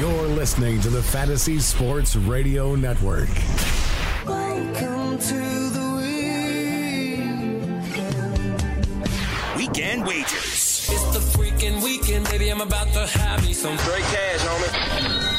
You're listening to the Fantasy Sports Radio Network. Welcome to the Weekend wagers. It's the freaking weekend, baby. I'm about to have me some straight cash, homie.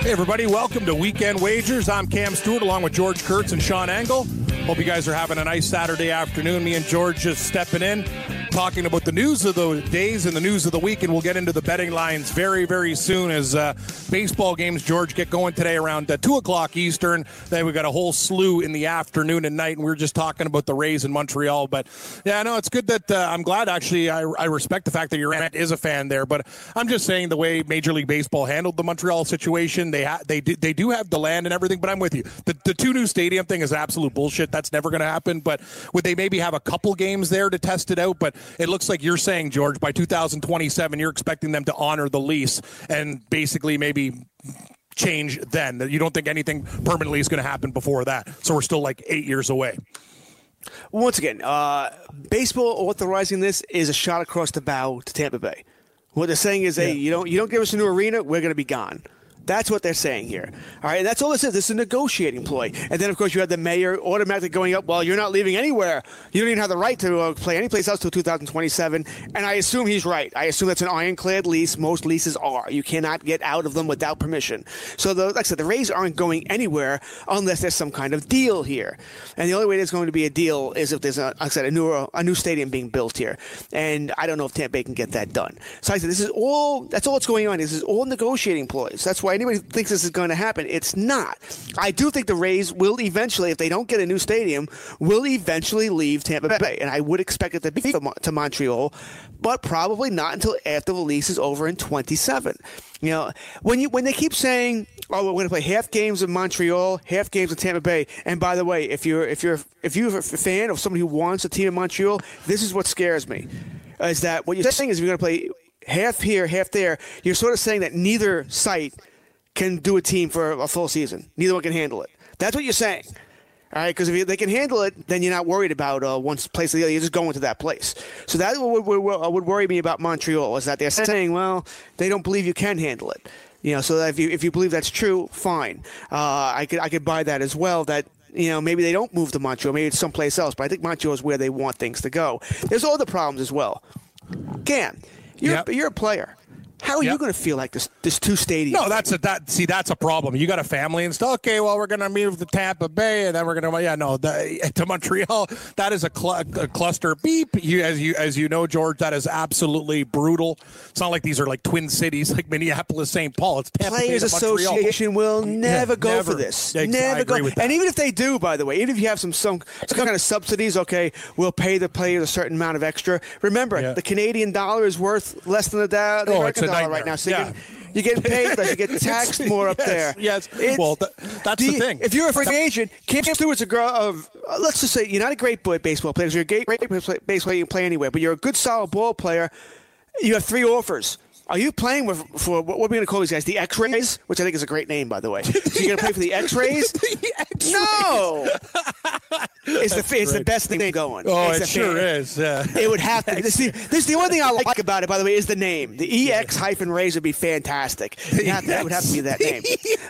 Hey, everybody, welcome to Weekend Wagers. I'm Cam Stewart along with George Kurtz and Sean Engel. Hope you guys are having a nice Saturday afternoon. Me and George just stepping in, talking about the news of the days and the news of the week, and we'll get into the betting lines very, very soon as uh, baseball games, George, get going today around uh, 2 o'clock Eastern. Then we've got a whole slew in the afternoon and night, and we are just talking about the Rays in Montreal. But yeah, no, it's good that uh, I'm glad, actually. I, I respect the fact that your aunt is a fan there, but I'm just saying the way Major League Baseball handled the Montreal situation, they, ha- they, do, they do have the land and everything, but I'm with you. The, the two new stadium thing is absolute bullshit. That's never going to happen, but would they maybe have a couple games there to test it out? But it looks like you're saying, George, by 2027, you're expecting them to honor the lease and basically maybe change then. You don't think anything permanently is going to happen before that. So we're still like eight years away. Once again, uh, baseball authorizing this is a shot across the bow to Tampa Bay. What they're saying is, yeah. hey, you don't you don't give us a new arena, we're going to be gone. That's what they're saying here. All right, and that's all this is. This is a negotiating ploy. And then, of course, you have the mayor automatically going up. Well, you're not leaving anywhere. You don't even have the right to uh, play anyplace else till 2027. And I assume he's right. I assume that's an ironclad lease. Most leases are. You cannot get out of them without permission. So, the, like I said, the Rays aren't going anywhere unless there's some kind of deal here. And the only way there's going to be a deal is if there's, a, like I said, a new a new stadium being built here. And I don't know if Tampa Bay can get that done. So, like I said, this is all. That's all that's going on. This is all negotiating ploys. That's why anybody thinks this is going to happen. It's not. I do think the Rays will eventually, if they don't get a new stadium, will eventually leave Tampa Bay, and I would expect it to be to Montreal, but probably not until after the lease is over in 27. You know, when you when they keep saying, "Oh, we're going to play half games in Montreal, half games in Tampa Bay," and by the way, if you're if you're if you're a fan of somebody who wants a team in Montreal, this is what scares me: is that what you're saying is you're going to play half here, half there. You're sort of saying that neither site can do a team for a full season. Neither one can handle it. That's what you're saying. All right, because if they can handle it, then you're not worried about uh, one place or the other. You're just going to that place. So that would, would, would worry me about Montreal is that they're saying, well, they don't believe you can handle it. You know, so if you if you believe that's true, fine. Uh, I could I could buy that as well. That you know maybe they don't move to Montreal, maybe it's someplace else. But I think Montreal is where they want things to go. There's all the problems as well. Cam, you're yep. you're a player. How are yep. you going to feel like this? This two stadiums. No, that's a that. See, that's a problem. You got a family and stuff. Okay, well, we're going to move to Tampa Bay, and then we're going to yeah, no, the, to Montreal. That is a, cl- a, cluster beep. You as you as you know, George, that is absolutely brutal. It's not like these are like twin cities like Minneapolis, St. Paul. It's Tampa Players Association will never yeah, go never. for this. Never go. And even if they do, by the way, even if you have some some, some kind of subsidies, okay, we'll pay the players a certain amount of extra. Remember, yeah. the Canadian dollar is worth less than the, the oh, American dollar right now. So yeah. You get paid less. You get taxed more up yes, there. Yes. It's, well, th- that's the, the, thing. If you're a free agent, Cam Stewart's a girl of. Uh, let's just say you're not a great boy baseball player. You're a great, great baseball. You can play anywhere, but you're a good, solid ball player. You have three offers. Are you playing with for what are we going to call these guys? The X-rays, which I think is a great name, by the way. So you're going to play for the X-rays? the X-rays. No, it's the it's the best thing going. Oh, it's it sure is. Yeah. It would have to. This, this is the only thing I like about it, by the way, is the name. The EX hyphen rays would be fantastic. It, have to, would have to be that name.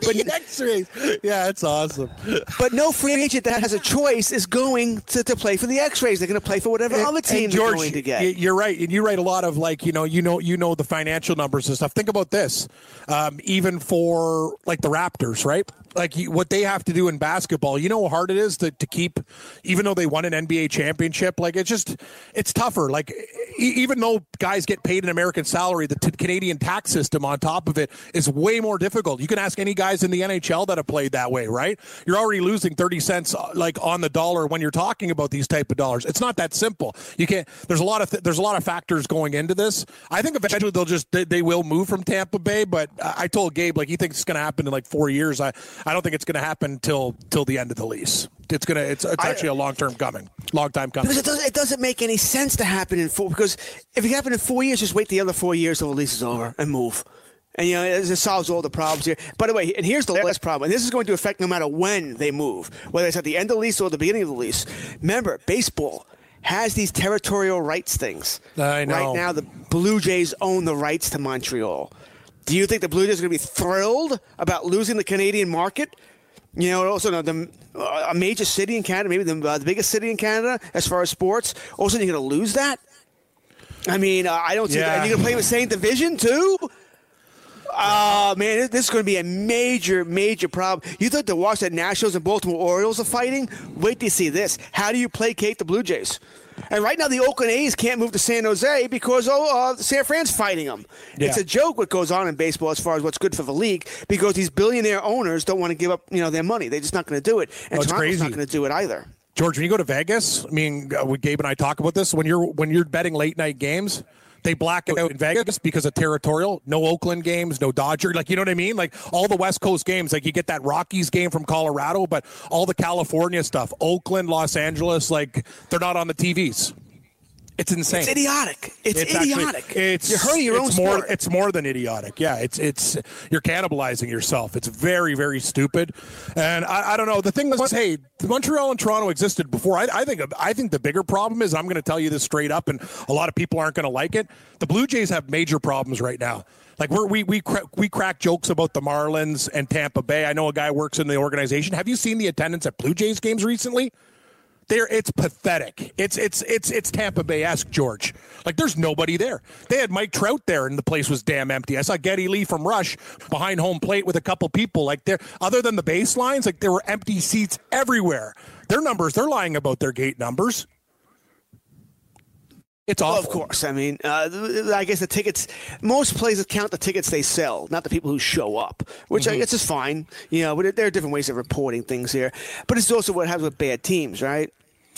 But X-rays. Yeah, it's awesome. But no free agent that has a choice is going to, to play for the X-rays. They're going to play for whatever and, other team George, they're going to get. You're right, and you write a lot of like you know you know you know the financial numbers and stuff. Think about this, um, even for like the Raptors, right? Like what they have to do in basketball. You know how hard it is to, to keep even though they won an NBA championship. Like it's just it's tougher. Like even though guys get paid an American salary, the t- Canadian tax system on top of it is way more difficult. You can ask any guys in the NHL that have played that way, right? You're already losing thirty cents uh, like on the dollar when you're talking about these type of dollars. It's not that simple. You can't. There's a lot of th- there's a lot of factors going into this. I think eventually they'll just they, they will move from Tampa Bay, but I, I told Gabe like he thinks it's going to happen in like four years. I I don't think it's going to happen till till the end of the lease. It's gonna it's it's actually a long term coming, long time coming. Because it doesn't, it doesn't make any sense to happen in four. Because if it happened in four years, just wait the other four years till the lease is over and move. And you know it just solves all the problems here. By the way, and here's the last problem. And this is going to affect no matter when they move, whether it's at the end of the lease or the beginning of the lease. Remember, baseball has these territorial rights things. I know. Right now, the Blue Jays own the rights to Montreal. Do you think the Blue Jays are going to be thrilled about losing the Canadian market? You know, also the, uh, a major city in Canada, maybe the, uh, the biggest city in Canada as far as sports. All of a sudden, you're going to lose that. I mean, uh, I don't see. Yeah. And you're going to play the same division too. Oh man, this- this is going to be a major, major problem. You thought the Washington Nationals and Baltimore Orioles are fighting? Wait till you see this. How do you placate the Blue Jays? And right now, the Oakland A's can't move to San Jose because oh, uh, San Fran's fighting them. It's a joke what goes on in baseball as far as what's good for the league because these billionaire owners don't want to give up, you know, their money. They're just not going to do it, and Oh, Toronto's crazy. not going to do it either. George, when you go to Vegas, I mean, uh, Gabe and I talk about this. When you're when you're betting late night games, they black out in Vegas because of territorial. No Oakland games, no Dodger. Like you know what I mean? Like all the West Coast games, like you get that Rockies game from Colorado, but all the California stuff, Oakland, Los Angeles, like they're not on the TVs. It's insane. It's idiotic. It's, actually- idiotic. it's you're hurting your it's own more, sport. It's more than idiotic. Yeah, it's it's you're cannibalizing yourself. It's very very stupid. And I, I don't know. The thing was, hey, Montreal and Toronto existed before. I, I think I think the bigger problem is I'm going to tell you this straight up, and a lot of people aren't going to like it. The Blue Jays have major problems right now. Like we're, we we cra- we crack jokes about the Marlins and Tampa Bay. I know a guy works in the organization. Have you seen the attendance at Blue Jays games recently? There, it's pathetic. It's it's it's it's Tampa Bay esque, George. Like there's nobody there. They had Mike Trout there, and the place was damn empty. I saw Geddy Lee from Rush behind home plate with a couple people. Like there, other than the baselines, like there were empty seats everywhere. Their numbers, they're lying about their gate numbers. It's Well, of course. I mean, uh, I guess the tickets. Most places count the tickets they sell, not the people who show up, which Mm-hmm. I guess is fine. You know, but there are different ways of reporting things here. But it's also what happens with bad teams, right?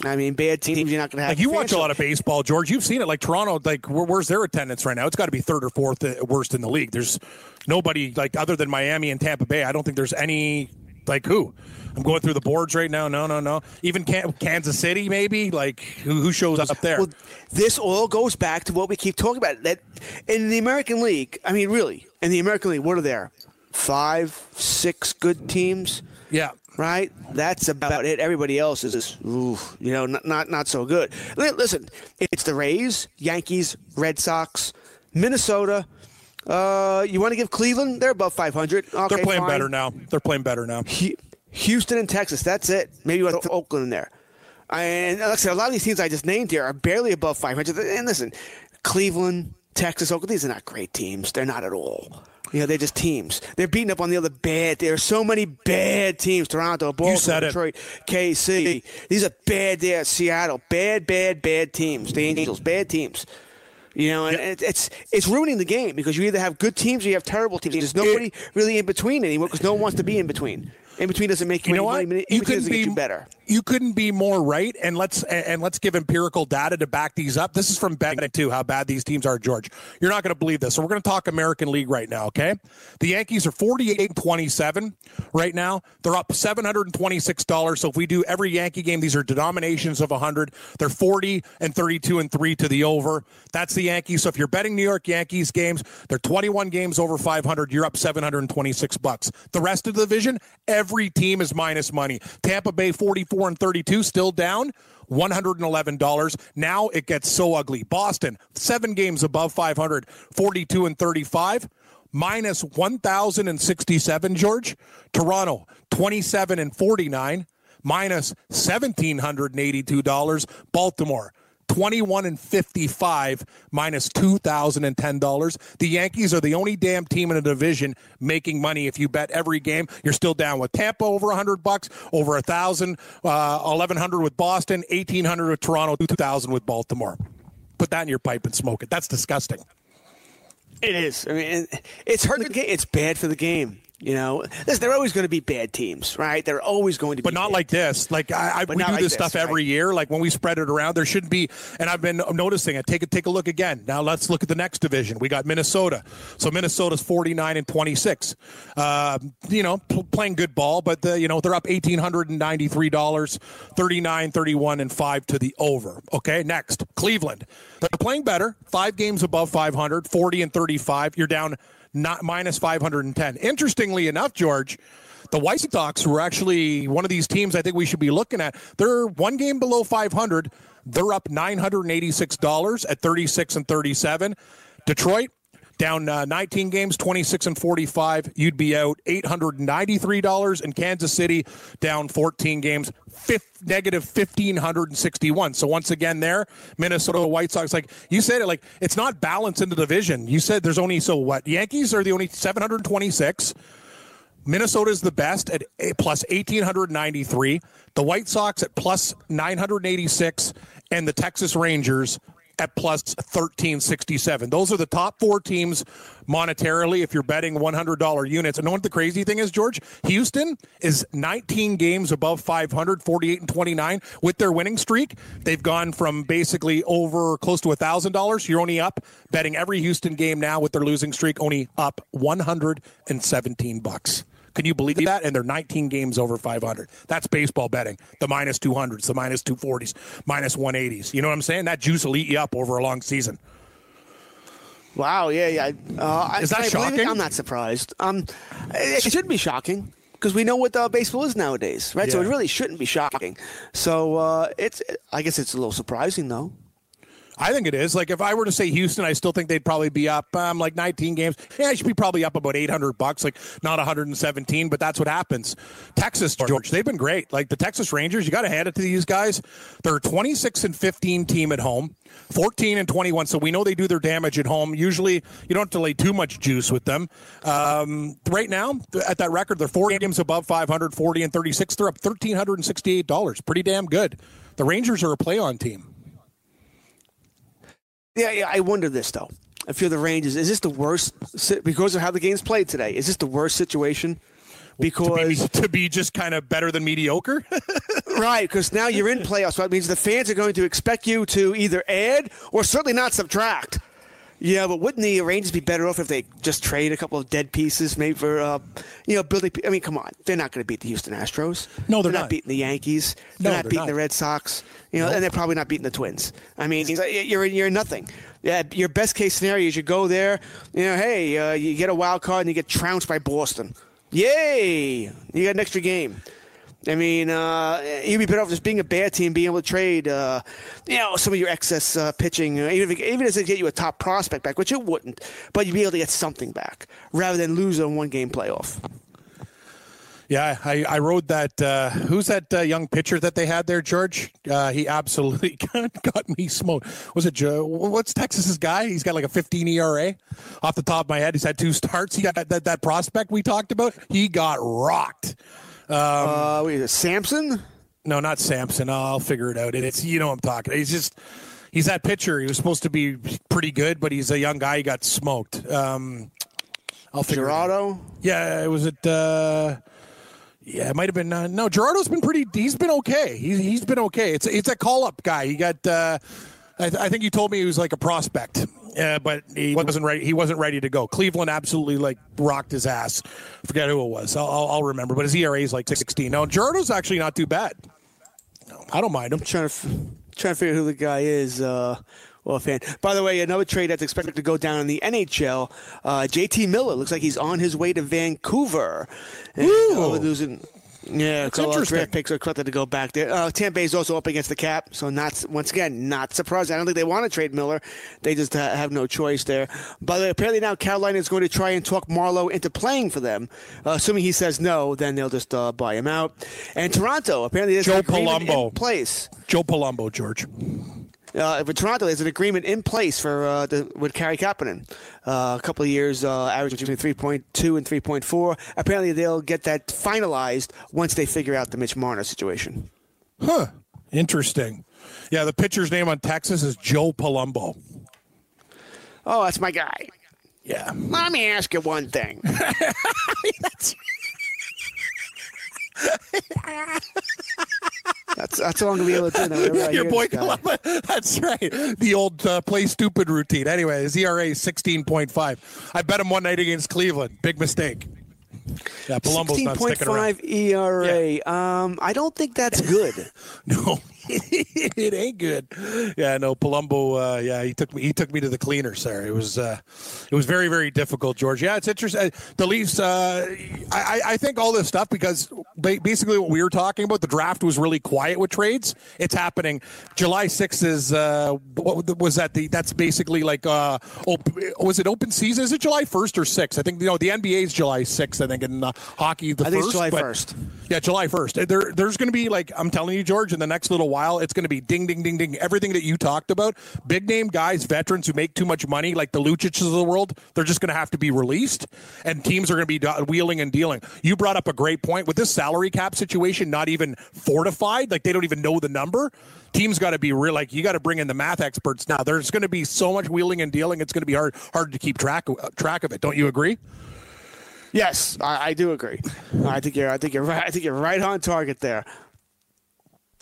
I mean, bad teams, you're not going to have. Like you watch a lot of baseball, George. You've seen it. Like Toronto, like where, where's their attendance right now? It's got to be third or fourth uh, worst in the league. There's nobody like other than Miami and Tampa Bay. I don't think there's any like who. I'm going through the boards right now. No, no, no. Even Can- Kansas City, maybe. Like who, who shows up there? Well, this all goes back to what we keep talking about. That in the American League, I mean, really, in the American League, what are there? Five, six good teams. yeah. Right? That's about it. Everybody else is, just, ooh, you know, not, not not so good. Listen, it's the Rays, Yankees, Red Sox, Minnesota. Uh, you want to give Cleveland? They're above 500. Okay, They're playing fine. better now. They're playing better now. Houston and Texas. That's it. Maybe you want to throw Oakland in there. And like I said, a lot of these teams I just named here are barely above 500. And listen, Cleveland, Texas, Oakland, these are not great teams. They're not at all. You know, they're just teams. They're beating up on the other bad. There are so many bad teams. Toronto, Baltimore, it. Detroit, KC. These are bad there. Seattle, bad, bad, bad teams. The Angels, bad teams. You know, and it- it's it's ruining the game because you either have good teams or you have terrible teams. There's nobody really in between anymore because no one wants to be in between. In between doesn't make you, You know any what? money. In You doesn't be get you better. You couldn't be more right. And let's and let's give empirical data to back these up. This is from betting too. How bad these teams are, George. You're not going to believe this. So we're going to talk American League right now. Okay, the Yankees are 48 and 27 right now. They're up 726 dollars. So if we do every Yankee game, these are denominations of 100. They're 40 and 32 and three to the over. That's the Yankees. So if you're betting New York Yankees games, they're 21 games over 500. You're up 726 bucks. The rest of the division, every team is minus money. Tampa Bay 44 and 32, still down. $111. Now it gets so ugly. Boston, seven games above 500, 42 and 35, minus 1,067, George. Toronto, 27 and 49, minus $1,782. Baltimore, 21 and 55 minus $2,010. The Yankees are the only damn team in the division making money. If you bet every game, you're still down with Tampa over 100 bucks, over 1,000, uh, 1,100 with Boston, 1,800 with Toronto, 2,000 with Baltimore. Put that in your pipe and smoke it. That's disgusting. It is. I mean, it's hurt the game. It's bad for the game. You know, Listen, there are always going to be bad teams, right? They're always going to be, but not like this. Like I, I we do like this stuff every year. Like when we spread it around, there shouldn't be. And I've been noticing it. Take a take a look again. Now let's look at the next division. We got Minnesota. So Minnesota's forty nine and twenty six. Uh, you know, pl- playing good ball, but the, you know they're up eighteen hundred and ninety three dollars, 39, 31, and five to the over. Okay, next Cleveland. They're playing better. Five games above 500, 40 and thirty five. You're down not minus 510. Interestingly enough, George, the White Sox, who are actually one of these teams I think we should be looking at, they're one game below 500. They're up $986 at 36 and 37. Detroit, down uh, 19 games, 26 and 45. You'd be out $893. In Kansas City, down 14 games, fifth, negative 1,561. So once again, there, Minnesota White Sox, like you said it, like it's not balanced in the division. You said there's only, so what? Yankees are the only 726. Minnesota is the best at plus 1893, the White Sox at plus 986 and the Texas Rangers at plus 1367. Those are the top 4 teams monetarily if you're betting $100 units. And know what the crazy thing is, George? Houston is 19 games above 500, 48 and 29 with their winning streak. They've gone from basically over close to $1,000. You're only up betting every Houston game now with their losing streak only up 117 bucks. Can you believe that? And they're 19 games over 500. That's baseball betting. The minus 200s, the minus 240s, minus 180s. You know what I'm saying? That juice will eat you up over a long season. Wow, yeah, yeah. Uh, Is that I shocking? I'm not surprised. Um, it should be shocking because we know what uh, baseball is nowadays, right? So it really shouldn't be shocking. So uh, it's, I guess it's a little surprising though. I think it is. Like if I were to say Houston, I still think they'd probably be up um, like 19 games. Yeah, I should be probably up about 800 bucks, like not 117, but that's what happens. Texas, George, they've been great. Like the Texas Rangers, you got to hand it to these guys. They're a 26 and 15 team at home, 14 and 21. So we know they do their damage at home. Usually, you don't have to lay too much juice with them. Um, right now, at that record, they're four games above 500, 40 and 36. They're up $1,368. Pretty damn good. The Rangers are a play on team. Yeah, yeah. I wonder this though. If you're the Rangers, is this the worst because of how the game's played today? Is this the worst situation? To be, Because to be just kind of better than mediocre. right, because now you're in playoffs. So that means the fans are going to expect you to either add or certainly not subtract. Yeah, but wouldn't the Rangers be better off if they just trade a couple of dead pieces, maybe for uh, you know building? I mean, come on, they're not going to beat the Houston Astros. No, they're not. not. beating the Yankees. No, They're not they're beating the. Red Sox. You know, and they're probably not beating the Twins. I mean, you're you're nothing. Yeah, your best case scenario is you go there. You know, hey, uh, you get a wild card and you get trounced by Boston. Yay! You got an extra game. I mean, uh, you'd be better off just being a bad team, being able to trade, uh, you know, some of your excess uh, pitching, uh, even if even if it get you a top prospect back, which it wouldn't, but you'd be able to get something back rather than lose a one game playoff. Yeah, I, I rode that. Uh, who's that uh, young pitcher that they had there, George? Uh, he absolutely got me smoked. Was it Joe? What's Texas's guy? He's got like a 15 ERA. Off the top of my head, he's had two starts. He got that, that prospect we talked about. He got rocked. Uh, wait, Sampson? No, not Sampson. I'll figure it out. It's you know what I'm talking. He's just he's that pitcher. He was supposed to be pretty good, but he's a young guy. He got smoked. Um, I'll figure it out. Gerardo? Yeah, it was it. Uh, yeah, it might have been. Uh, no, Gerardo's been pretty. He's been okay. He's he's been okay. It's it's a call up guy. He got. Uh, I, th- I think you told me he was like a prospect, uh, but he wasn't ready. He wasn't ready to go. Cleveland absolutely like rocked his ass. Forget who it was. I'll, I'll, I'll remember. But his ERA is like 16. Now Gerardo's actually not too bad. I don't mind him. trying to f- trying to figure who the guy is. Uh, well, fan. By the way, another trade that's expected to go down in the NHL. Uh, JT Miller looks like he's on his way to Vancouver. And, Ooh. losing. Yeah, a couple of interesting. draft picks are expected to go back there. Uh, Tampa Bay is also up against the cap, so not once again not surprised. I don't think they want to trade Miller. They just uh, have no choice there. By the way, apparently now Carolina is going to try and talk Marleau into playing for them. Uh, assuming he says no, then they'll just uh, buy him out. And Toronto apparently there's Joe Palumbo. place. Joe Palumbo, George. Uh, for Toronto, there's an agreement in place for uh, the, with Carey Kapanen. Uh, a couple of years, uh, average between 3.2 and 3.4. Apparently, they'll get that finalized once they figure out the Mitch Marner situation. Huh. Interesting. Yeah, the pitcher's name on Texas is Joe Palumbo. Oh, that's my guy. Yeah. Let me ask you one thing. that's that's all I'm gonna be able to do. Now, Your boy this That's right. The old uh, play stupid routine. Anyway, his ERA is 16.5. I bet him one night against Cleveland. Big mistake. Yeah, Palumbo's not sticking around. 16.5 ERA. Um, I don't think that's good. No, it ain't good. Yeah, no, Palumbo. Uh, yeah, he took me. He took me to the cleaner, sir. It was. Uh, it was very, very difficult, George. Yeah, it's interesting. The Leafs. Uh, I, I think all this stuff because basically what we were talking about. The draft was really quiet with trades. It's happening. July sixth is. Uh, what was that? The that's basically like. Uh, op- was it open season? Is it July first or sixth? I think you know the NBA is July sixth. I think in uh, hockey the I think first. it's July 1st. yeah, July 1st. There, there's going to be, like, I'm telling you, George, in the next little while, it's going to be ding, ding, ding, ding. Everything that you talked about. Big name guys, veterans who make too much money, like the Lucics of the world, they're just going to have to be released, and teams are going to be wheeling and dealing. You brought up a great point. With this salary cap situation not even fortified, like, they don't even know the number. Teams got to be real, like you got to bring in the math experts now. There's going to be so much wheeling and dealing; it's going to be hard, hard to keep track track of it. Don't you agree? Yes, I, I do agree. I think you're. I think you're right. I think you're right on target there.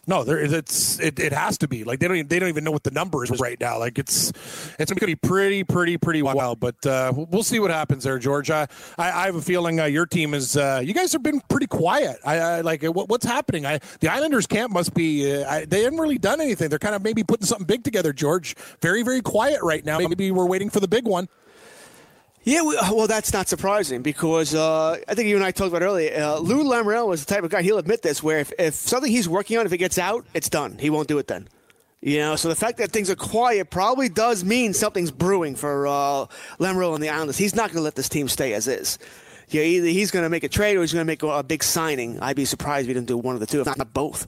No, there it's it, it has to be like they don't even, they don't even know what the number is right now. Like it's it's going to be pretty pretty pretty wild. But uh, we'll see what happens there, George. I I, I have a feeling uh, your team is uh, you guys have been pretty quiet. I, I like what, what's happening. I the Islanders camp must be uh, I, they haven't really done anything. They're kind of maybe putting something big together. George, very very quiet right now. Maybe we're waiting for the big one. Yeah, we, well, that's not surprising because uh, I think you and I talked about earlier. Uh, Lou Lamoriello is the type of guy. He'll admit this, where if, if something he's working on, if it gets out, it's done. He won't do it then. You know, so the fact that things are quiet probably does mean something's brewing for uh, Lamoriello and the Islanders. He's not going to let this team stay as is. Yeah, either he's going to make a trade or he's going to make a, a big signing. I'd be surprised if he didn't do one of the two, if not both.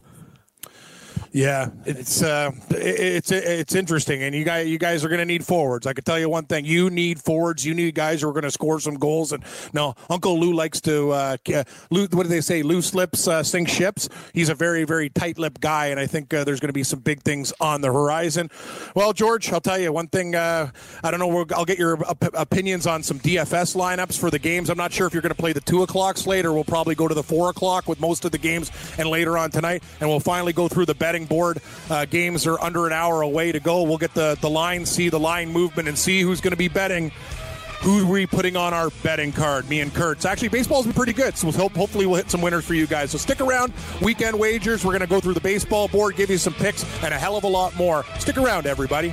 Yeah, it's uh, it's it's interesting, and you guys you guys are going to need forwards. I can tell you one thing: you need forwards. You need guys who are going to score some goals. And no, Uncle Lou likes to. Uh, Lou, what do they say? Loose lips uh, sink ships. He's a very very tight-lipped guy, and I think uh, there's going to be some big things on the horizon. Well, George, I'll tell you one thing. Uh, I don't know. I'll get your op- opinions on some DFS lineups for the games. I'm not sure if you're going to play the two o'clock slate or we'll probably go to the four o'clock with most of the games, and later on tonight, and we'll finally go through the betting board. Uh, games are under an hour away to go. We'll get the, the line, see the line movement, and see who's going to be betting. Who are we putting on our betting card? Me and Kurtz. Actually, baseball's been pretty good, so we'll hope, hopefully we'll hit some winners for you guys. So stick around. Weekend wagers. We're going to go through the baseball board, give you some picks, and a hell of a lot more. Stick around, everybody.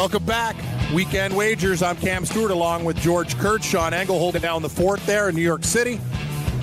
Welcome back. Weekend Wagers. I'm Cam Stewart along with George Kurtz. Sean Engel holding down the fort there in New York City.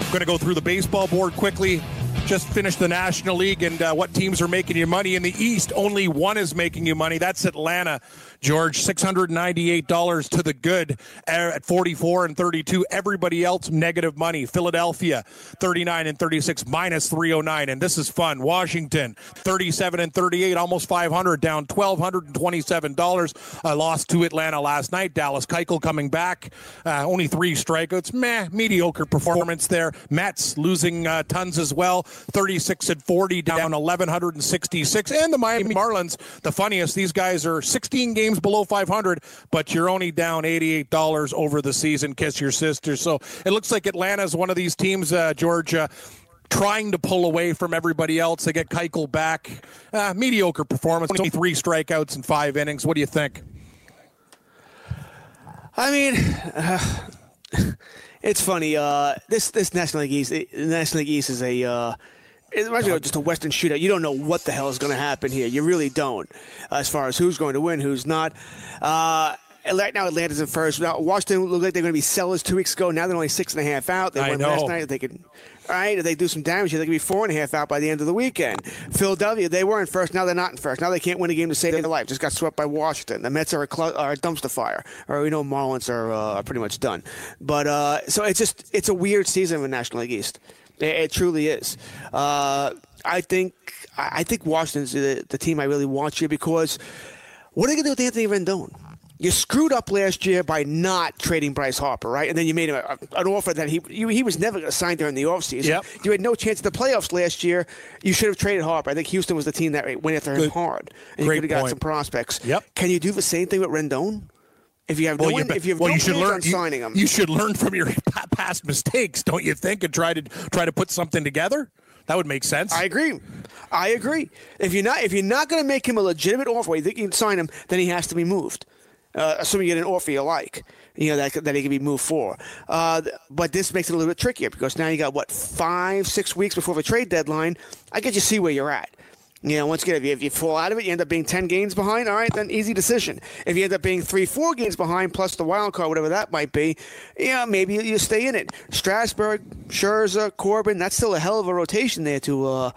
Going to go through the baseball board quickly. Just finished the National League and uh, what teams are making you money. In the East, only one is making you money. That's Atlanta. George, $698 to the good at 44 and 32. Everybody else negative money. Philadelphia, 39 and 36, minus 309. And this is fun. Washington, 37 and 38, almost 500, down $1,227. I lost to Atlanta last night. Dallas Keuchel coming back. Uh, only three strikeouts. Meh, mediocre performance there. Mets losing uh, tons as well. 36 and 40, down 1166. And the Miami Marlins, the funniest. These guys are 16 games below 500, but you're only down $88 over the season. Kiss your sister. So it looks like Atlanta is one of these teams, uh, Georgia trying to pull away from everybody else. They get Keuchel back. Uh, mediocre performance, 23 strikeouts in five innings. What do you think? I mean, uh, it's funny. Uh, this this National League East, National League East is a. Uh, it reminds me of just a Western shootout. You don't know what the hell is going to happen here. You really don't, as far as who's going to win, who's not. Uh, right now, Atlanta's in first. Now, Washington looked like they're going to be sellers two weeks ago. Now they're only six and a half out. They I won know. last night. They could, all right, if they do some damage, they could be four and a half out by the end of the weekend. Philadelphia, they were in first. Now they're not in first. Now they can't win a game to save their life. Just got swept by Washington. The Mets are a, cl- are a dumpster fire. Or we know Marlins are, uh, are pretty much done. But uh, so it's just it's a weird season in the National League East. It, it truly is. Uh, I think I I think Washington's the, the team I really want here because what are they going to do with Anthony Rendon? You screwed up last year by not trading Bryce Harper, right? And then you made him a, an offer that he you, he was never going to sign during the offseason. Yep. You had no chance at the playoffs last year. You should have traded Harper. I think Houston was the team that went after him Good. hard. And Great you could have got some prospects. Yep. Can you do the same thing with Rendon? If you have no, you if you have well, no you should learn. on You, signing him, you should learn from your past mistakes, don't you think, and try to try to put something together. That would make sense. I agree. I agree. If you're not if you're not going to make him a legitimate offer, you think you can sign him, then he has to be moved. Uh, assuming you get an offer you like, you know that that he can be moved for. Uh, but this makes it a little bit trickier because now you got what five, six weeks before the trade deadline. I get you see where you're at. You know, once again, if you, if you fall out of it, you end up being 10 games behind. All right, then easy decision. If you end up being three, four games behind, plus the wild card, whatever that might be, yeah, maybe you, stay in it. Strasburg, Scherzer, Corbin, that's still a hell of a rotation there to, uh,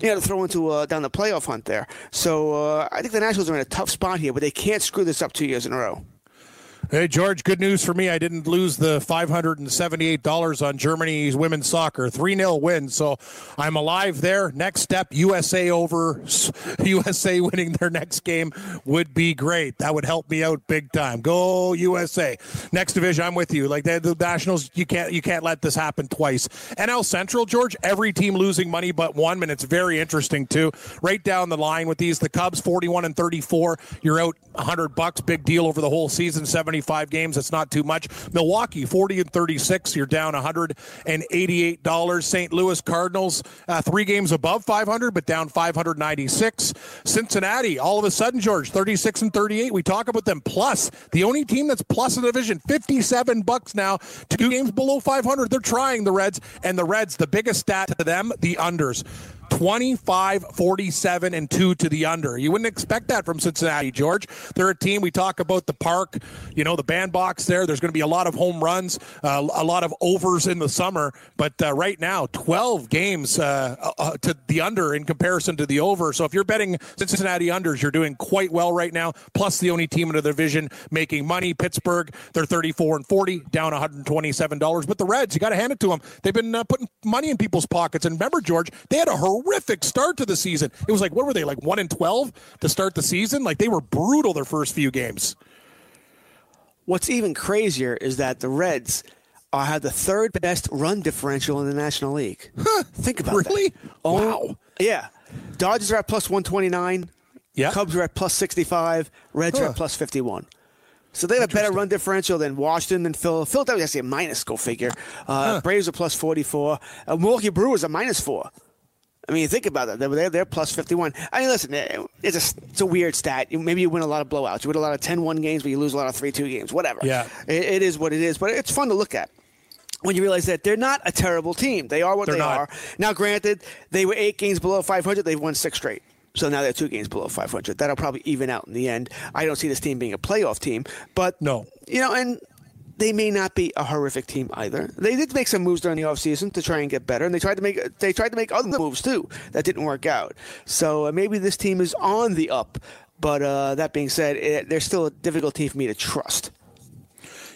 you know, to throw into uh, down the playoff hunt there. So uh, I think the Nationals are in a tough spot here, but they can't screw this up two years in a row. Hey, George, good news for me. I didn't lose the $578 on Germany's women's soccer. 3 0 win. So I'm alive there. Next step USA over. USA winning their next game would be great. That would help me out big time. Go USA. Next division, I'm with you. Like the, the Nationals, you can't you can't let this happen twice. NL Central, George, every team losing money but one, and it's very interesting too. Right down the line with these, the Cubs 41 and 34. You're out 100 bucks, big deal over the whole season. 75 games, it's not too much. Milwaukee 40 and 36. You're down 188 dollars. St. Louis Cardinals uh, three games above 500, but down 596. Cincinnati, all of a sudden, George 36 and 38. We talk about them plus the only team that's plus in the division 57 bucks now. Two games below 500. They're trying the Reds, and the Reds, the biggest stat to them, the unders. 25, 47, and 2 to the under. You wouldn't expect that from Cincinnati, George. They're a team. We talk about the park, you know, the bandbox there. There's going to be a lot of home runs, uh, a lot of overs in the summer. But uh, right now, 12 games uh, uh, to the under in comparison to the over. So if you're betting Cincinnati unders, you're doing quite well right now. Plus, the only team in the division making money, Pittsburgh, they're 34 and 40, down $127. But the Reds, you got to hand it to them. They've been uh, putting money in people's pockets. And remember, George, they had a horrific start to the season. It was like, what were they, like 1 and 12 to start the season? Like they were brutal their first few games. What's even crazier is that the Reds are, have the third best run differential in the National League. Think about that. Really? Oh, Wow. Yeah. Dodgers are at plus 129. Yeah. Cubs are at plus 65. Reds are at plus 51. So they have a better run differential than Washington and Phil. Philadelphia actually a minus, go figure. Uh, Braves are plus 44. Uh, Milwaukee Brewers are minus four. I mean, think about that. They're, they're, they're plus 51. I mean, listen, eh, it's a, it's a weird stat. Maybe you win a lot of blowouts. You win a lot of 10 1 games, but you lose a lot of 3 2 games. Whatever. Yeah. It, it is what it is, but it's fun to look at when you realize that they're not a terrible team. They are what They're they not. are. Now, granted, they were eight games below 500. They've won six straight. So now they're two games below 500. That'll probably even out in the end. I don't see this team being a playoff team, but No. you know, and they may not be a horrific team either. They did make some moves during the offseason to try and get better, and they tried to make they tried to make other moves too that didn't work out. So uh, maybe this team is on the up. But uh, that being said, it, they're still a difficult team for me to trust.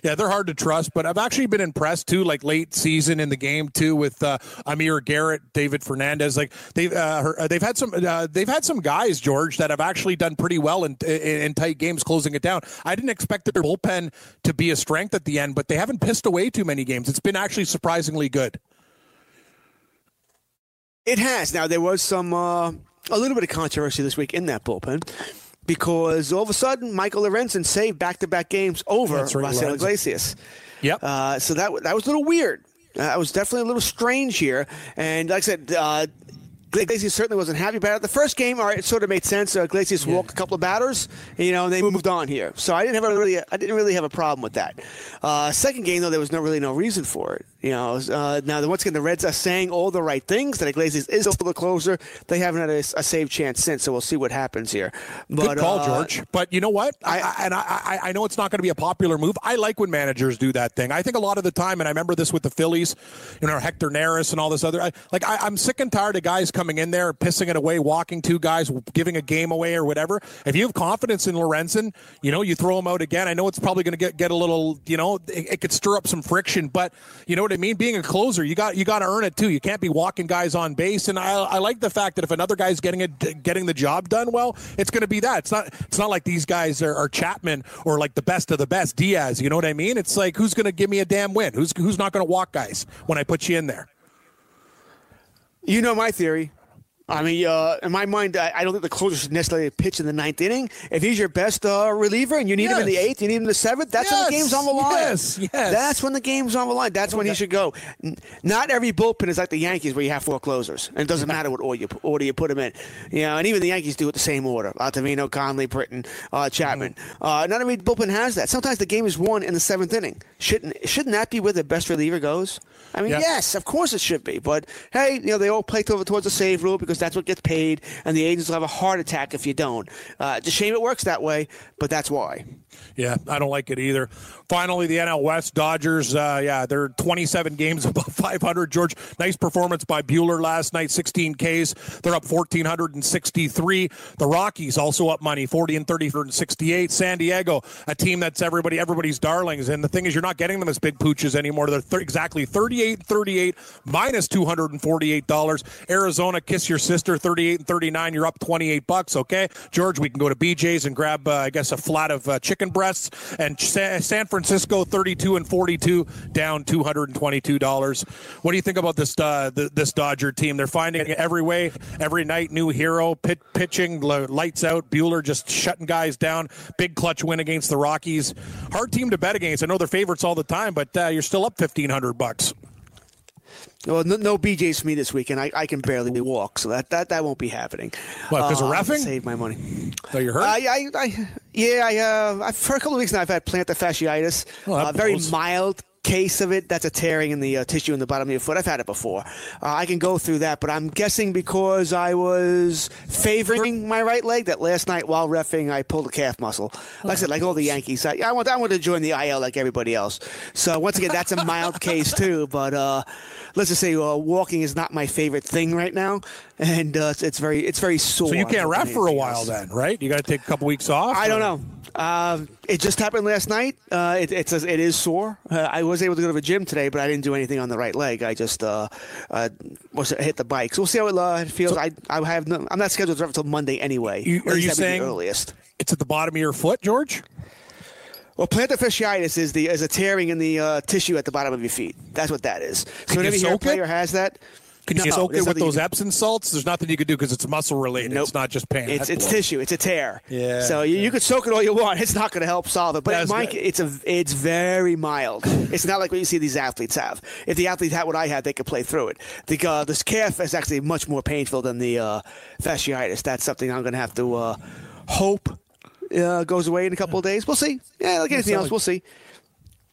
Yeah, they're hard to trust, but I've actually been impressed too. Like late season in the game too, with uh, Amir Garrett, David Fernandez. Like they've uh, they've had some uh, they've had some guys, George, that have actually done pretty well in, in in tight games, closing it down. I didn't expect their bullpen to be a strength at the end, but they haven't pissed away too many games. It's been actually surprisingly good. It has. Now there was some uh, a little bit of controversy this week in that bullpen because all of a sudden Michael Lorenzen saved back-to-back games over That's right, Rafael Iglesias. Yep. Uh, so that that was a little weird. Uh, that was definitely a little strange here. And like I said, uh, Iglesias certainly wasn't happy about it. The first game, all right, it sort of made sense. Uh, Iglesias walked a couple of batters, you know, and they moved on here. So I didn't have a really, I didn't really have a problem with that. Uh, second game though, there was no really no reason for it. You know, uh, now once again, the Reds are saying all the right things. That Iglesias is still the closer. They haven't had a, a save chance since, so we'll see what happens here. But, Good call, uh, George. But you know what? I, I, and I, I, know it's not going to be a popular move. I like when managers do that thing. I think a lot of the time, and I remember this with the Phillies, you know, Hector Neris and all this other. I, like, I, I'm sick and tired of guys coming in there, pissing it away, walking two guys, giving a game away or whatever. If you have confidence in Lorenzen, you know, you throw him out again. I know it's probably going to get get a little, you know, it, it could stir up some friction, but you know what I mean. Being a closer, you got you got to earn it too. You can't be walking guys on base. And I, I like the fact that if another guy's getting it, getting the job done well, it's going to be that. It's not it's not like these guys are, are Chapman or like the best of the best Diaz. You know what I mean? It's like who's going to give me a damn win? Who's who's not going to walk guys when I put you in there? You know my theory. I mean, uh, in my mind, I, I don't think the closer should necessarily pitch in the ninth inning. If he's your best uh, reliever and you need him in the eighth, you need him in the seventh, that's when the game's on the line. Yes, yes. That's when the game's on the line. That's when he should go. Not every bullpen is like the Yankees where you have four closers. And it doesn't matter what order you, order you put them in. You know, and even the Yankees do it the same order. Ottavino, Kahnle, Britton, uh, Chapman. Uh, not every bullpen has that. Sometimes the game is won in the seventh inning. Shouldn't, shouldn't that be where the best reliever goes? I mean, Yeah. yes, of course it should be. But hey, you know, they all play toward- towards the save rule because that's what gets paid, and the agents will have a heart attack if you don't. Uh, it's a shame it works that way, but that's why. Yeah, I don't like it either. Finally, the NL West Dodgers. Uh, yeah, they're 27 games above 500. George, nice performance by Buehler last night, 16 Ks. They're up 1,463. The Rockies also up money, 40 and 30 and 68. San Diego, a team that's everybody everybody's darlings. And the thing is, you're not getting them as big pooches anymore. They're th- exactly 38 38 $248. Arizona, kiss your sister, 38 and 39. You're up 28 bucks. Okay, George, we can go to BJ's and grab, uh, I guess, a flat of uh, chicken breasts. And San Francisco, 32 and 42, down $222. What do you think about this uh, th- this Dodger team? They're finding every way, every night, new hero, pit- pitching, lights out. Buehler just shutting guys down. Big clutch win against the Rockies. Hard team to bet against. I know they're favorites all the time, but uh, you're still up 1500 bucks. Well, no, no BJ's for me this weekend. I, I can barely walk, so that, that, that won't be happening. What, 'cause of Uh, reffing? Save my money. So you're hurt? I, I, I, yeah, I, uh, for a couple of weeks now, I've had plantar fasciitis. Well, uh, very mild case of it. That's a tearing in the uh, tissue in the bottom of your foot. I've had it before. Uh, I can go through that, but I'm guessing because I was favoring my right leg that last night while refing, I pulled a calf muscle. Like I said, like all the Yankees, I, I want I want to join the IL like everybody else. So once again, that's a mild case too. But uh, let's just say uh, walking is not my favorite thing right now, and uh, it's, it's very it's very sore. So you can't rap for a while then, right? You got to take a couple weeks off? I or- don't know. Uh, it just happened last night. Uh, it, it's it is sore. Uh, I was able to go to the gym today, but I didn't do anything on the right leg. I just uh, uh, was hit the bike. So we'll see how it uh, feels. I I have no, I'm not scheduled to until Monday anyway. You- are you saying- earliest? It's at the bottom of your foot, George? Well, plantar fasciitis is the is a tearing in the uh, tissue at the bottom of your feet. That's what that is. So you whenever you hear a soak it? player has that, Can you no, soak it with those can- Epsom salts? There's nothing you can do because it's muscle related. Nope. It's not just pain. It's it's tissue. It's a tear. Yeah, So you, you could soak it all you want. It's not going to help solve it. But That's Mike, good. it's a it's very mild. It's not like what you see these athletes have. If the athlete had what I had, they could play through it. The uh, this calf is actually much more painful than the uh, fasciitis. That's something I'm going to have to uh, hope uh, goes away in a couple of days. We'll see. Yeah, like anything else, we'll see.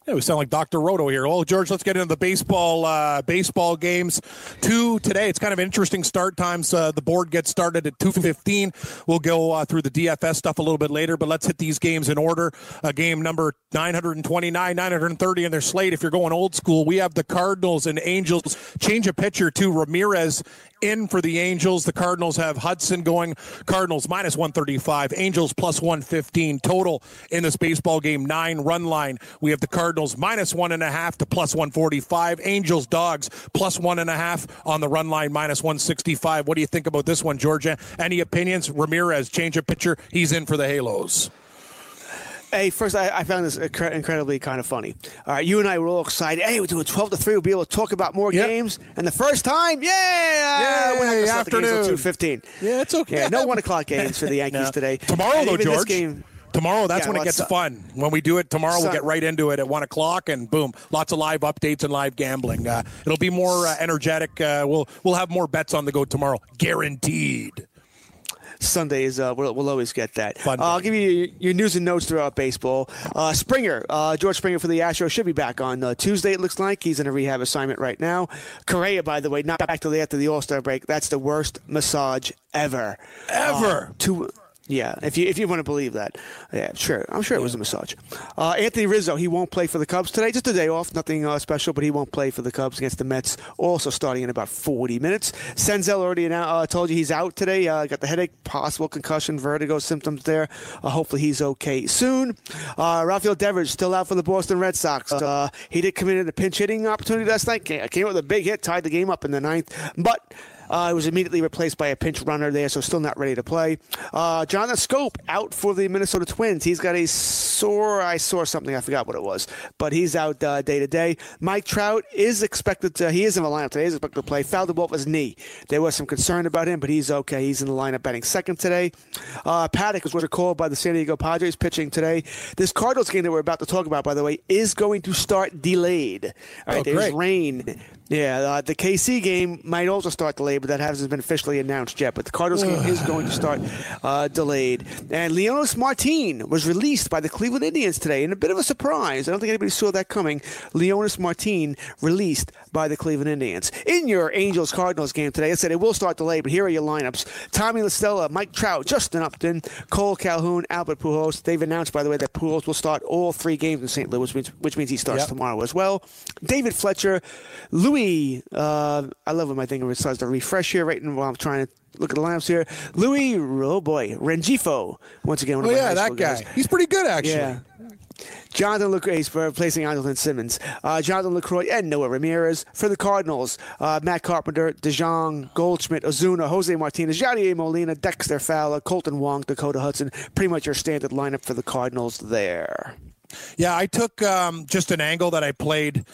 Yeah, we sound like Dr. Roto here. Well, George, let's get into the baseball uh, baseball games. Two today. It's kind of interesting start times. Uh, the board gets started at two fifteen. We'll go uh, through the DFS stuff a little bit later, but let's hit these games in order. Game number nine hundred and twenty nine, nine hundred and thirty in their slate. If you're going old school, we have the Cardinals and Angels. Change a pitcher to Ramirez in for the Angels. The Cardinals have Hudson going. Cardinals minus 135. Angels plus 115 total in this baseball game. Nine run line. We have the Cardinals minus one and a half to plus 145. Angels dogs plus one and a half on the run line minus 165. What do you think about this one, Georgia? Any opinions? Ramirez change of pitcher. He's in for the Halos. Hey, first, I, I found this incredibly kind of funny. All right, you and I were all excited. Hey, we're doing 12 to 3. We'll be able to talk about more Yep. games. And the first time, yeah! Yay, we're not gonna start the games afternoon. 2.15. Yeah, it's okay. Yeah, no 1 o'clock games for the Yankees No. today. Tomorrow, And though, George. game, Tomorrow, that's Yeah, when it gets uh, fun. When we do it tomorrow, we'll get right into it at one o'clock, and boom, lots of live updates and live gambling. Uh, it'll be more uh, energetic. Uh, we'll we'll have more bets on the go tomorrow, guaranteed. Sundays, uh, we'll, we'll always get that. Uh, I'll give you your, your news and notes throughout baseball. Uh, Springer, uh, George Springer for the Astros, should be back on uh, Tuesday, it looks like. He's in a rehab assignment right now. Correa, by the way, not back till after the All Star break. That's the worst massage ever. Ever. Uh, two. Yeah, if you if you want to believe that, yeah, sure. I'm sure it was a massage. Uh, Anthony Rizzo, he won't play for the Cubs today. Just a day off, nothing uh, special, but he won't play for the Cubs against the Mets. Also starting in about 40 minutes. Senzel already uh, told you he's out today. Uh, got the headache, possible concussion, vertigo symptoms there. Uh, hopefully he's okay soon. Uh, Rafael Devers still out for the Boston Red Sox. Uh, he did come in in a pinch hitting opportunity last night. Came came with a big hit, tied the game up in the ninth, but. Uh, he was immediately replaced by a pinch runner there, so still not ready to play. Uh, Jonathan Schoop out for the Minnesota Twins. He's got a sore, I saw something, I forgot what it was, but he's out uh, day to day. Mike Trout is expected to, he is in the lineup today, he's expected to play. Fouled the ball with his knee. There was some concern about him, but he's okay. He's in the lineup batting second today. Uh, Paddack was called by the San Diego Padres pitching today. This Cardinals game that we're about to talk about, by the way, is going to start delayed. All right, Oh, there's rain. Yeah, uh, the KC game might also start delayed, but that hasn't been officially announced yet. But the Cardinals game is going to start uh, delayed. And Leonys Martin was released by the Cleveland Indians today in a bit of a surprise. I don't think anybody saw that coming. Leonys Martin released by the Cleveland Indians. In your Angels Cardinals game today, I said it will start delayed, but here are your lineups Tommy LaStella, Mike Trout, Justin Upton, Cole Calhoun, Albert Pujols. They've announced, by the way, that Pujols will start all three games in St. Louis, which means, which means he starts Yep. tomorrow as well. David Fletcher, Louis, uh, I love when my thing decides to refresh here right now while I'm trying to look at the lineups here. Louis, oh boy, Rengifo, once again, one Oh yeah, that guy. guys. He's pretty good actually. Yeah. Jonathan Lucroy for replacing Andrelton Simmons. Uh, Jonathan Lucroy and Noé Ramirez. For the Cardinals, uh, Matt Carpenter, DeJong, Goldschmidt, Ozuna, Jose Martinez, Yadier Molina, Dexter Fowler, Kolten Wong, Dakota Hudson. Pretty much your standard lineup for the Cardinals there. Yeah, I took um, just an angle that I played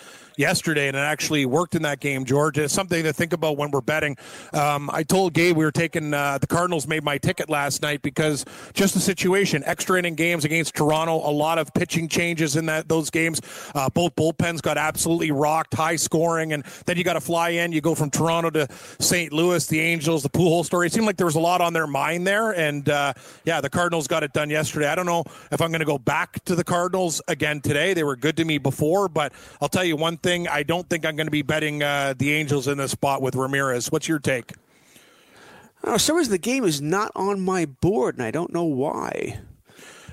yesterday, and it actually worked in that game, George. It's something to think about when we're betting. Um, I told Gabe we were taking uh, the Cardinals made my ticket last night because just the situation, extra inning games against Toronto, a lot of pitching changes in that those games. Uh, both bullpens got absolutely rocked, high scoring, and then you got to fly in. You go from Toronto to St. Louis, the Angels, the Pujols story. It seemed like there was a lot on their mind there, and uh, yeah, the Cardinals got it done yesterday. I don't know if I'm going to go back to the Cardinals again today. They were good to me before, but I'll tell you one thing: I don't think I'm going to be betting uh, the Angels in this spot with Ramirez. What's your take? Oh, some reason the game is not on my board, and I don't know why.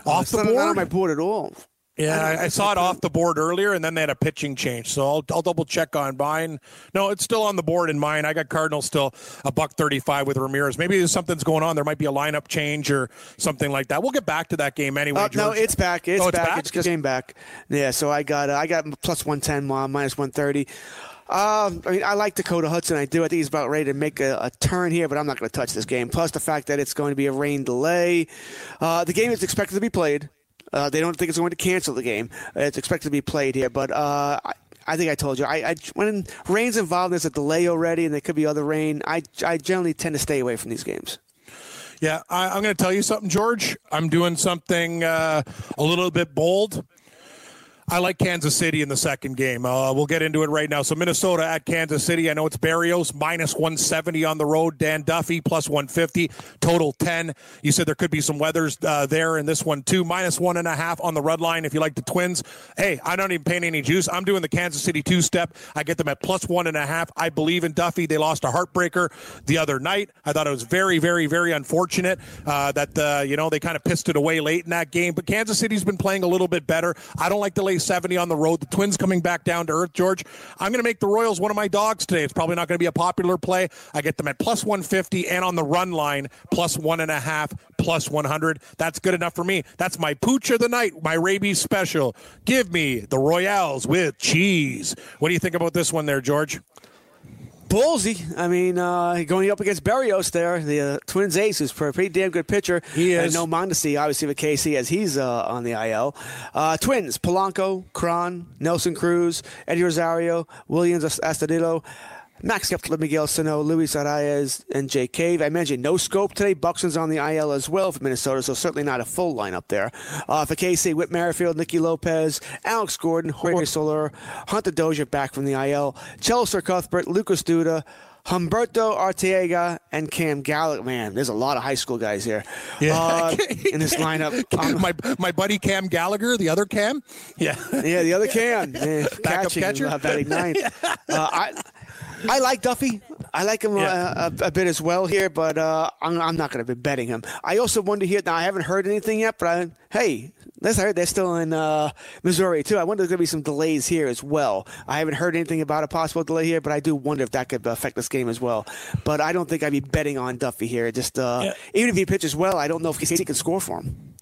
Off the not, not on board? my board at all. Yeah, I, I saw it off the board earlier, and then they had a pitching change. So I'll, I'll double check on mine. No, it's still on the board in mine. I got Cardinals still a buck thirty-five with Ramirez. Maybe there's something's going on. There might be a lineup change or something like that. We'll get back to that game anyway. Uh, no, it's back. It's, Oh, it's back. back? It's just came back. Yeah, so I got uh, I got plus one ten, minus one thirty. Um, I mean, I like Dakota Hudson. I do. I think he's about ready to make a, a turn here, but I'm not going to touch this game. Plus the fact that it's going to be a rain delay. Uh, the game is expected to be played. Uh, they don't think it's going to cancel the game. It's expected to be played here, but uh, I, I think I told you. I, I when rain's involved, there's a delay already, and there could be other rain. I I generally tend to stay away from these games. Yeah, I, I'm going to tell you something, George. I'm doing something uh, a little bit bold. I like Kansas City in the second game. Uh, we'll get into it right now. So Minnesota at Kansas City. I know it's Berrios minus 170 on the road. Dan Duffy plus 150. Total 10. You said there could be some weathers uh, there in this one too. Minus one and a half on the red line. If you like the Twins, hey, I don't even pay any juice. I'm doing the Kansas City two step. I get them at plus one and a half. I believe in Duffy. They lost a heartbreaker the other night. I thought it was very, very, very unfortunate uh, that uh, you know they kind of pissed it away late in that game. But Kansas City's been playing a little bit better. I don't like to lay 70 on the road. The Twins coming back down to earth, George. I'm going to make the Royals one of my dogs today. It's probably not going to be a popular play. I get them at plus 150 and on the run line plus one and a half, plus 100. That's good enough for me. That's my pooch of the night, my rabies special. Give me the Royals with cheese. What do you think about this one there, George? Ballsy. I mean, uh, going up against Berrios there, the uh, Twins ace, who's a pretty damn good pitcher. He And is. no Mondesi, obviously, with Casey, as he's uh, on the IL. Uh, Twins, Polanco, Cron, Nelson Cruz, Eddie Rosario, Willians Astudillo, Max Kepler, Miguel Sano, Luis Arraez, and Jake Cave. I mentioned no Schoop today. Buxton's on the IL as well for Minnesota, so certainly not a full lineup there. Uh, for KC, Whit Merrifield, Nicky Lopez, Alex Gordon, Jorge Soler, Hunter Dozier back from the IL, Cheslor Cuthbert, Lucas Duda, Humberto Arteaga, and Cam Gallagher. Man, there's a lot of high school guys here Yeah. uh, in this lineup. Um, my my buddy Cam Gallagher, the other Cam. Yeah. yeah, the other Cam, yeah, Backup catching, catcher? uh, batting ninth. uh, I, I like Duffy. I like him Yeah. uh, a, a bit as well here, but uh, I'm, I'm not going to be betting him. I also wonder here. Now I haven't heard anything yet, but I, hey, let's heard they're still in uh, Missouri too. I wonder if there's going to be some delays here as well. I haven't heard anything about a possible delay here, but I do wonder if that could affect this game as well. But I don't think I'd be betting on Duffy here. Just uh, Yeah. even if he pitches well, I don't know if he can score for him.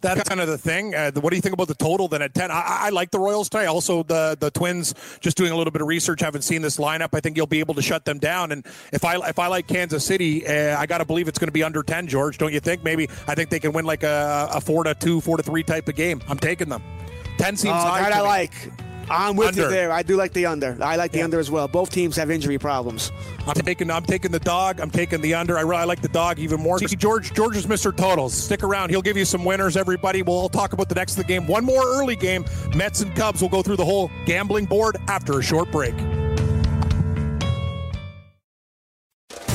That's kind of the thing. Uh, what do you think about the total then at 10? I, I like the Royals today. Also, the the Twins, just doing a little bit of research, haven't seen this lineup. I think you'll be able to shut them down. And if I if I like Kansas City, uh, I got to believe it's going to be under 10, George. Don't you think? Maybe I think they can win like a, a 4 to 2, 4 to 3 type of game. I'm taking them. 10 seems Oh, high. that I like. I'm with you there. I do like the under. I like the Yeah. under as well. Both teams have injury problems. I'm taking I'm taking the dog. I'm taking the under. I really like the dog even more. See, George George is Mr. Totals. Stick around. He'll give you some winners. Everybody. We'll all talk about the next of the game. One more early game. Mets and Cubs. We'll go through the whole gambling board after a short break.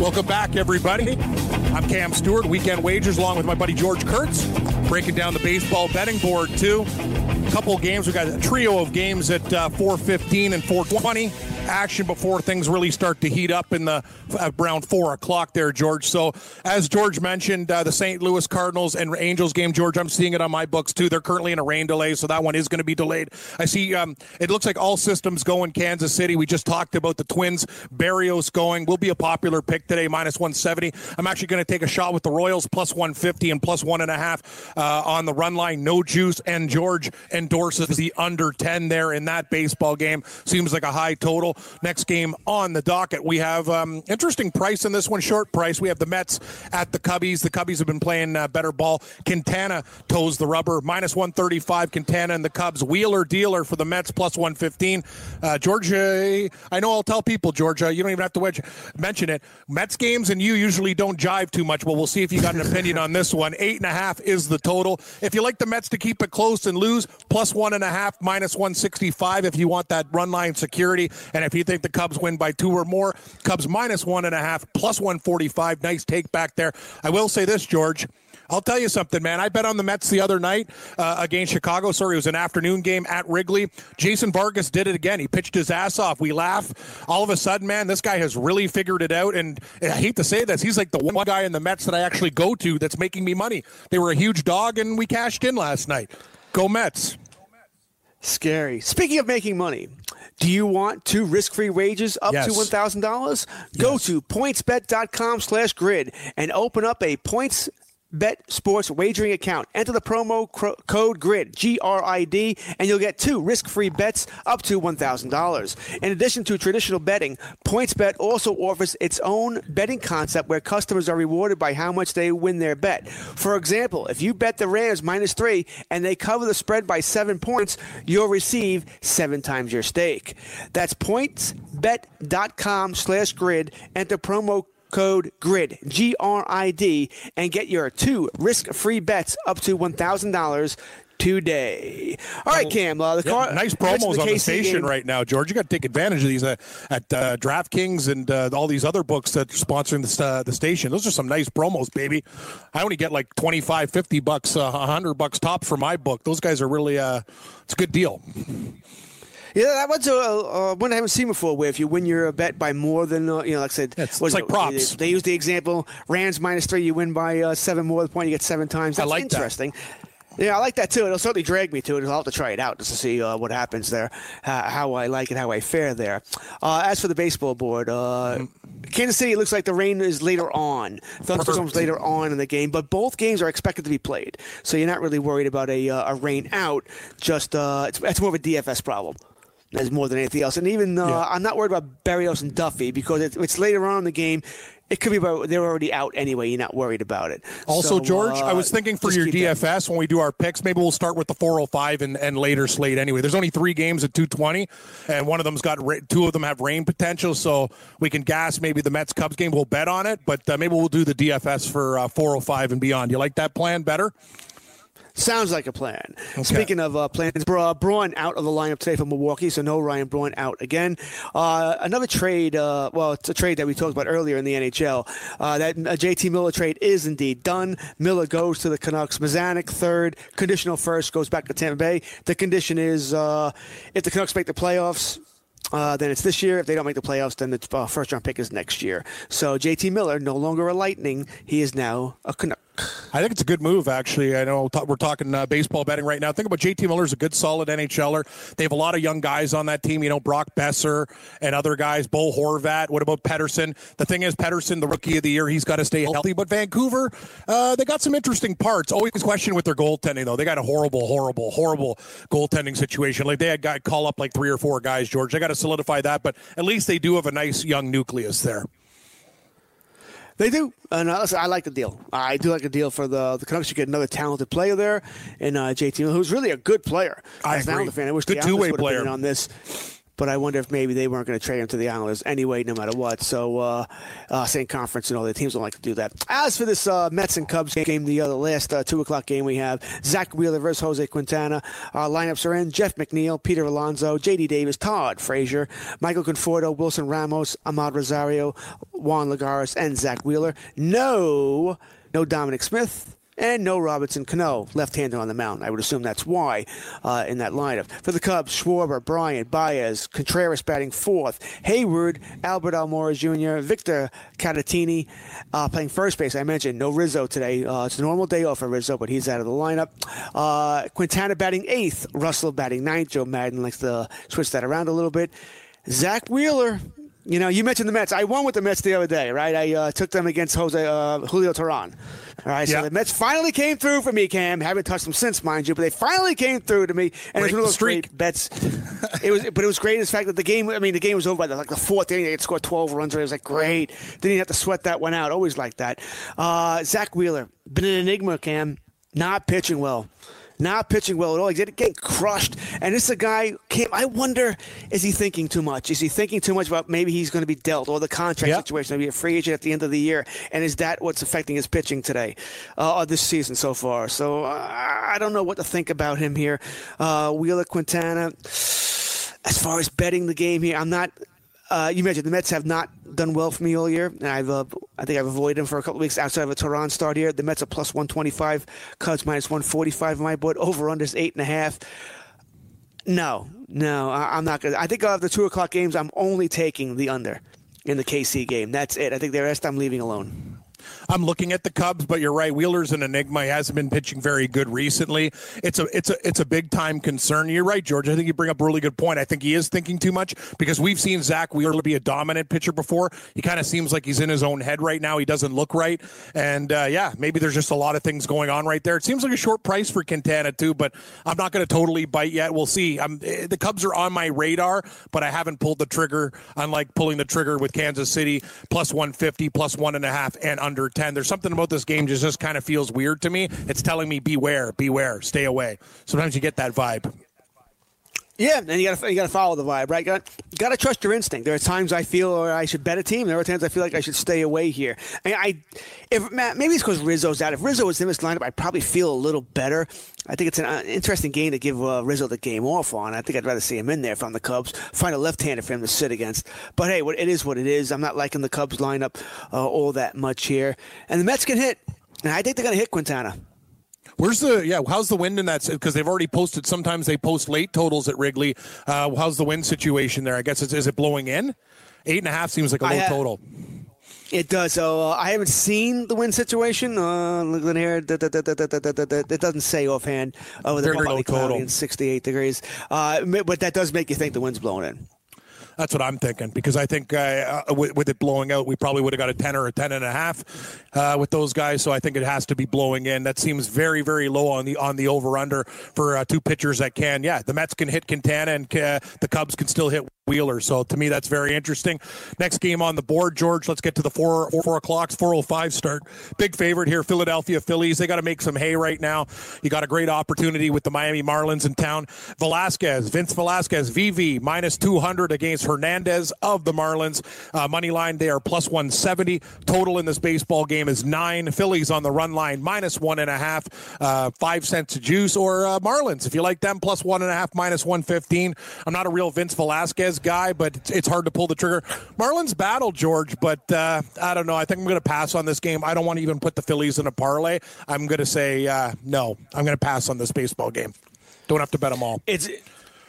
Welcome back, everybody. I'm Cam Stewart, Weekend Wagers, along with my buddy George Kurtz, breaking down the baseball betting board too. A Couple games. We got a trio of games at uh, 4:15 and 4:20 action before things really start to heat up in the around four o'clock there, George. So as George mentioned, uh, the St. Louis Cardinals and Angels game, George, I'm seeing it on my books too. They're currently in a rain delay, so that one is going to be delayed. I see. Um, it looks like all systems go in Kansas City. We just talked about the Twins. Berrios going will be a popular pick today, minus 170. I'm actually going to take a shot with the Royals plus 150 and plus one and a half uh, on the run line. No juice, and George endorses the under 10 there in that baseball game. Seems like a high total. Next game on the docket, we have um, interesting price in this one, short price. We have the Mets at the Cubbies. The Cubbies have been playing uh, better ball. Quintana toes the rubber, minus 135. Quintana and the Cubs. Wheeler dealer for the Mets, plus 115. Uh, Georgia, I know I'll tell people, Georgia, you don't even have to wedge, mention it. Mets games and you usually don't jive too much. Well, we'll see if you got an opinion on this one. Eight and a half is the total. If you like the Mets to keep it close and lose, plus one and a half, minus 165 if you want that run line security. And if you think the Cubs win by two or more, Cubs minus one and a half, plus 145. Nice take back there. I will say this, George. I'll tell you something, man. I bet on the Mets the other night uh, against Chicago. Sorry, it was an afternoon game at Wrigley. Jason Vargas did it again. He pitched his ass off. We laugh. All of a sudden, man, this guy has really figured it out. And I hate to say this, he's like the one guy in the Mets that I actually go to that's making me money. They were a huge dog, and we cashed in last night. Go Mets. Scary. Speaking of making money, do you want two risk-free wages up Yes. to $1,000? Go Yes. to pointsbet.com slash grid and open up a points Bet Sports wagering account. Enter the promo code GRID, G R I D, and you'll get two risk free bets up to $1,000. In addition to traditional betting, PointsBet also offers its own betting concept where customers are rewarded by how much they win their bet. For example, if you bet the Rams minus three and they cover the spread by seven points, you'll receive seven times your stake. That's pointsbet.com slash grid. Enter promo code GRID, G R I D, and get your two risk free bets up to $1,000. today. All right, Cam. Uh, the Yeah, car, nice promos on the KC station game. right now, George. You got to take advantage of these uh, at uh, DraftKings and uh, all these other books that are sponsoring the, uh, the station. Those are some nice promos, baby. I only get like 25, 50 bucks, uh, 100 bucks top for my book. Those guys are really, uh, it's a good deal. Yeah, that was a uh, one I haven't seen before. Where if you win your bet by more than uh, you know, like I said, It's- what it's like it? props. They, they use the example: Rams minus three, you win by uh, seven more than point, you get seven times. I That's like that. interesting. Yeah, I like that too. It'll certainly drag me to it. I'll have to try it out just to see uh, what happens there, how, how I like it, how I fare there. Uh, as for the baseball board, uh, Kansas City it looks like the rain is later on. Thunderstorms later on in the game, but both games are expected to be played, so you're not really worried about a, uh, a rain out. Just uh, it's, it's more of a DFS problem. As more than anything else, and even uh, Yeah. I'm not worried about Berrios and Duffy because it, it's later on in the game. It could be about they're already out anyway. You're not worried about it. Also, So, George, uh, I was thinking for your. DFS when we do our picks, maybe we'll start with the 405 and, and later slate anyway. There's only three games at 220, and one of them's got ra- two of them have rain potential, so we can gas maybe the Mets Cubs game. We'll bet on it, but uh, maybe we'll do the DFS for uh, 405 and beyond. You like that plan better? Sounds like a plan. Speaking of uh, plans, Bra- Braun out of the lineup today for Milwaukee, so no Ryan Braun out again. Uh, another trade, uh, well, it's a trade that we talked about earlier in the NHL. Uh, that uh, JT Miller trade is indeed done. Miller goes to the Canucks. Mazanec, third. Conditional first, goes back to Tampa Bay. The condition is uh, if the Canucks make the playoffs, uh, then it's this year. If they don't make the playoffs, then the uh, first round pick is next year. So JT Miller, no longer a Lightning, he is now a Canuck. I think it's a good move, actually. I know we're talking uh, baseball betting right now. Think about JT Miller's a good, solid NHLer. They have a lot of young guys on that team. You know, Brock Boeser and other guys. Bo Horvat. What about Pettersson? The thing is, Pettersson, the rookie of the year, he's got to stay healthy. But Vancouver, uh, they got some interesting parts. Always question with their goaltending, though. They got a horrible, horrible, horrible goaltending situation. Like they had guy call up like three or four guys. George, they got to solidify that. But at least they do have a nice young nucleus there. They do. And uh, listen, I like the deal. I do like the deal for the the Canucks. You get another talented player there, and uh, JT, who's really a good player. I As agree. Fan, I wish Good the two-way would have been player. on this. But I wonder if maybe they weren't going to trade him to the Islanders anyway, no matter what. So, uh, uh, same conference and all the teams don't like to do that. As for this uh, Mets and Cubs game, the other last uh, two o'clock game we have Zach Wheeler versus Jose Quintana. Our lineups are in: Jeff McNeil, Peter Alonso, J.D. Davis, Todd Frazier, Michael Conforto, Wilson Ramos, Amed Rosario, Juan Lagares, and Zach Wheeler. No, no Dominic Smith. And no Robinson Cano, left-hander on the mound. I would assume that's why uh, in that lineup. For the Cubs, Schwarber, Bryant, Baez, Contreras batting fourth, Heyward, Albert Almora Jr., Victor Caratini uh, playing first base. I mentioned no Rizzo today. Uh, it's a normal day off for Rizzo, but he's out of the lineup. Uh, Quintana batting eighth, Russell batting ninth. Joe Maddon likes to switch that around a little bit. Zach Wheeler, you know, you mentioned the Mets. I won with the Mets the other day, right? I uh, took them against Jose uh, Julio Teheran. All right, so Yeah. the Mets finally came through for me, Cam. Haven't touched them since, mind you, but they finally came through to me, and Break it was one of those streak. great bets. it was, but it was great in the fact that the game. I mean, the game was over by the, like the fourth inning. They had scored twelve runs. It was like great. Didn't even have to sweat that one out. Always like that. Uh, Zach Wheeler, been an enigma, Cam. Not pitching well. Not pitching well at all. He's getting crushed. And this is a guy, came. I wonder, is he thinking too much? Is he thinking too much about maybe he's going to be dealt or the contract Yeah. situation, maybe a free agent at the end of the year? And is that what's affecting his pitching today uh, or this season so far? So uh, I don't know what to think about him here. Uh, Wheeler Quintana, as far as betting the game here, I'm not. Uh, you mentioned the Mets have not done well for me all year, and I've uh, I think I've avoided them for a couple of weeks outside of a Teheran start here. The Mets are plus 125, Cubs minus 145 on my board. Over unders eight and a half. No, no, I, I'm not gonna. I think of the two o'clock games, I'm only taking the under in the KC game. That's it. I think the rest I'm leaving alone. I'm looking at the Cubs, but you're right. Wheeler's an enigma. He hasn't been pitching very good recently. It's a it's a it's a big time concern. You're right, George. I think you bring up a really good point. I think he is thinking too much because we've seen Zach Wheeler be a dominant pitcher before. He kind of seems like he's in his own head right now. He doesn't look right, and uh, yeah, maybe there's just a lot of things going on right there. It seems like a short price for Quintana too, but I'm not going to totally bite yet. We'll see. I'm, eh, the Cubs are on my radar, but I haven't pulled the trigger. Unlike pulling the trigger with Kansas City plus 150, plus one and a half, and under 10. There's something about this game just, just kind of feels weird to me. It's telling me beware, beware, stay away. Sometimes you get that vibe. Yeah, and you got to you got to follow the vibe, right? Got got to trust your instinct. There are times I feel or I should bet a team. There are times I feel like I should stay away here. And I, if Matt, maybe it's because Rizzo's out. If Rizzo was in this lineup, I'd probably feel a little better. I think it's an uh, interesting game to give uh, Rizzo the game off on. I think I'd rather see him in there from the Cubs. Find a left-hander for him to sit against. But hey, what, it is what it is. I'm not liking the Cubs lineup uh, all that much here. And the Mets can hit. And I think they're going to hit Quintana. Where's the yeah? How's the wind in that? Because they've already posted. Sometimes they post late totals at Wrigley. Uh, how's the wind situation there? I guess it's, is it blowing in? Eight and a half seems like a low total. It does. So uh, I haven't seen the wind situation. Uh, looking here, it doesn't say offhand. Oh, they're Very low total. and 68 degrees. Uh, but that does make you think the wind's blowing in. That's what I'm thinking because I think uh, uh, with, with it blowing out, we probably would have got a 10 or a 10 and a half uh, with those guys. So I think it has to be blowing in. That seems very, very low on the on the over under for uh, two pitchers that can. Yeah, the Mets can hit Quintana and uh, the Cubs can still hit Wheeler. So to me, that's very interesting. Next game on the board, George. Let's get to the four four, four o'clock, four o five start. Big favorite here, Philadelphia Phillies. They got to make some hay right now. You got a great opportunity with the Miami Marlins in town. Velasquez, Vince Velasquez, VV minus two hundred against Hernandez of the Marlins. Uh, money line they are plus one seventy. Total in this baseball game is nine. Phillies on the run line minus one and a half. Uh, five cents juice or uh, Marlins if you like them plus one and a half minus one fifteen. I'm not a real Vince Velasquez guy, but it's, it's hard to pull the trigger. Marlins battle, George, but uh, I don't know. I think I'm going to pass on this game. I don't want to even put the Phillies in a parlay. I'm going to say uh, no. I'm going to pass on this baseball game. Don't have to bet them all. It's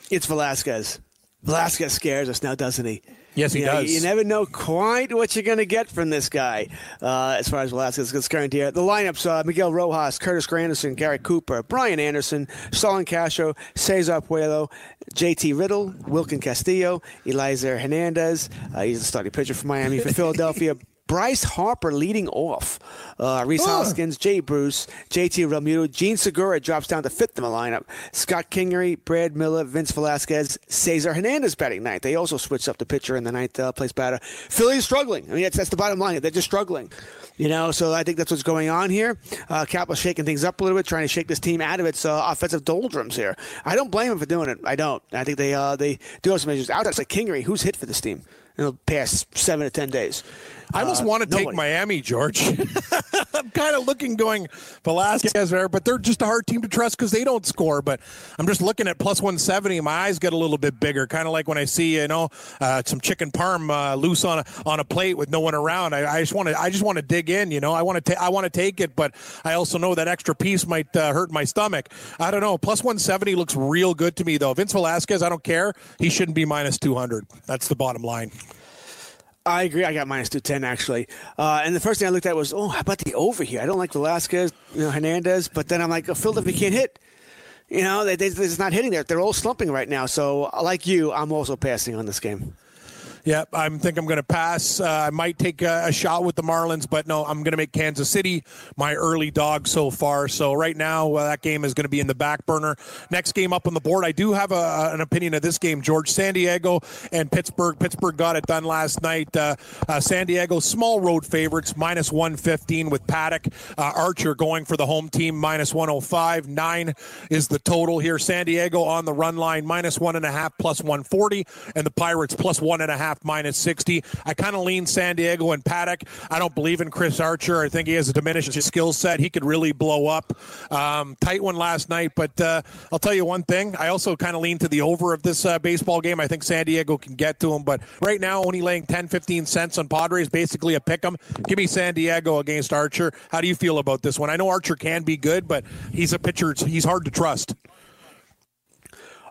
it's Velasquez. Velasquez scares us now, doesn't he? Yes, he You know, does. You never know quite what you're going to get from this guy uh, as far as Velasquez is concerned here. The lineups uh, Miguel Rojas, Curtis Granderson, Gary Cooper, Brian Anderson, Starlin Castro, Cesar Puello, JT Riddle, Wilkin Castillo, Elieser Hernandez. Uh, he's the starting pitcher for Miami. For Philadelphia, Bryce Harper leading off. Uh, Rhys Hoskins, Jay Bruce, JT Realmuto, Jean Segura drops down to fifth in the lineup. Scott Kingery, Brad Miller, Vince Velasquez, Cesar Hernandez batting ninth. They also switched up the pitcher in the ninth uh, place batter. Philly's struggling. I mean, that's, that's the bottom line. They're just struggling. You know, so I think that's what's going on here. Uh, Kapler shaking things up a little bit, trying to shake this team out of its uh, offensive doldrums here. I don't blame him for doing it. I don't. I think they uh, they do have some measures. Outside like Kingery, who's hit for this team in the past seven to ten days. I almost Uh, want to take nobody. Miami, George. I'm kind of looking, going Velasquez there, but they're just a hard team to trust because they don't score. But I'm just looking at plus 170. My eyes get a little bit bigger, kind of like when I see you know uh, some chicken parm uh, loose on a on a plate with no one around. I, I just want to I just want to dig in. You know, I want to ta- I want to take it, but I also know that extra piece might uh, hurt my stomach. I don't know. Plus 170 looks real good to me though. Vince Velasquez, I don't care. He shouldn't be minus 200. That's the bottom line. I agree. I got minus two ten actually, uh, and the first thing I looked at was, oh, how about the over here? I don't like Velasquez, you know, Hernandez, but then I'm like, oh, Philadelphia can't hit. You know, they, they, they're just not hitting there. They're all slumping right now. So, like you, I'm also passing on this game. Yeah, I think I'm going to pass. Uh, I might take a, a shot with the Marlins, but no, I'm going to make Kansas City my early dog so far. So right now, uh, that game is going to be in the back burner. Next game up on the board, I do have a, an opinion of this game, George. San Diego and Pittsburgh. Pittsburgh got it done last night. Uh, uh, San Diego, small road favorites, minus 115 with Paddack. Uh, Archer going for the home team, minus 105. Nine is the total here. San Diego on the run line, minus one and a half, plus 140. And the Pirates, plus one and a half, minus 60. I kind of lean San Diego and Paddack. I don't believe in Chris Archer. I think he has a diminished skill set. He could really blow up. Um, tight one last night, but uh, I'll tell you one thing. I also kind of lean to the over of this uh, baseball game. I think San Diego can get to him, but right now only laying 10, 15 cents on Padres, basically a pick 'em. Give me San Diego against Archer. How do you feel about this one? I know Archer can be good, but he's a pitcher. He's hard to trust.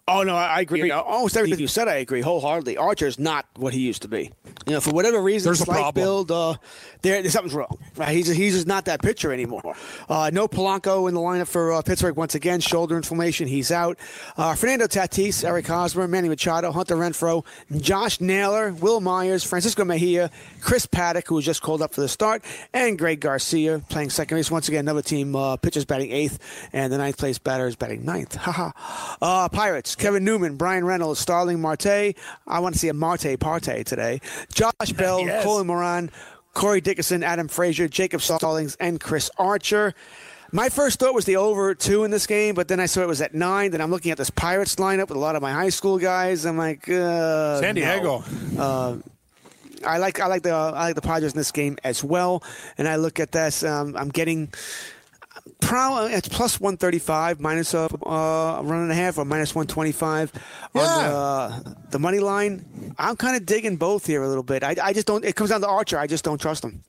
Oh no, I agree. Almost everything you said, I agree wholeheartedly. Archer is not what he used to be. You know, for whatever reason, There's a problem. build, uh, there, there's something's wrong. Right? He's he's just not that pitcher anymore. Uh, no Polanco in the lineup for uh, Pittsburgh once again. Shoulder inflammation, he's out. Uh, Fernando Tatis, Eric Hosmer, Manny Machado, Hunter Renfroe, Josh Naylor, Wil Myers, Francisco Mejia, Chris Paddack, who was just called up for the start, and Greg Garcia playing second base. Once again, another team uh, pitchers batting eighth, and the ninth place batter is batting ninth. Haha. uh, Pirates, Kevin Newman, Bryan Reynolds, Starling Marte. I want to see a Marte Parte today. Josh Bell, Yes. Colin Moran, Corey Dickerson, Adam Frazier, Jacob Stallings, and Chris Archer. My first thought was the over two in this game, but then I saw it was at nine. Then I'm looking at this Pirates lineup with a lot of my high school guys. I'm like, uh, San Diego. No. Uh, I like I like the I like the Padres in this game as well, and I look at this. Um, I'm getting probably uh, it's plus 135 minus a uh, run and a half or minus 125 Yeah. on the, the money line. I'm kind of digging both here a little bit. I, I just don't. It comes down to Archer. I just don't trust him.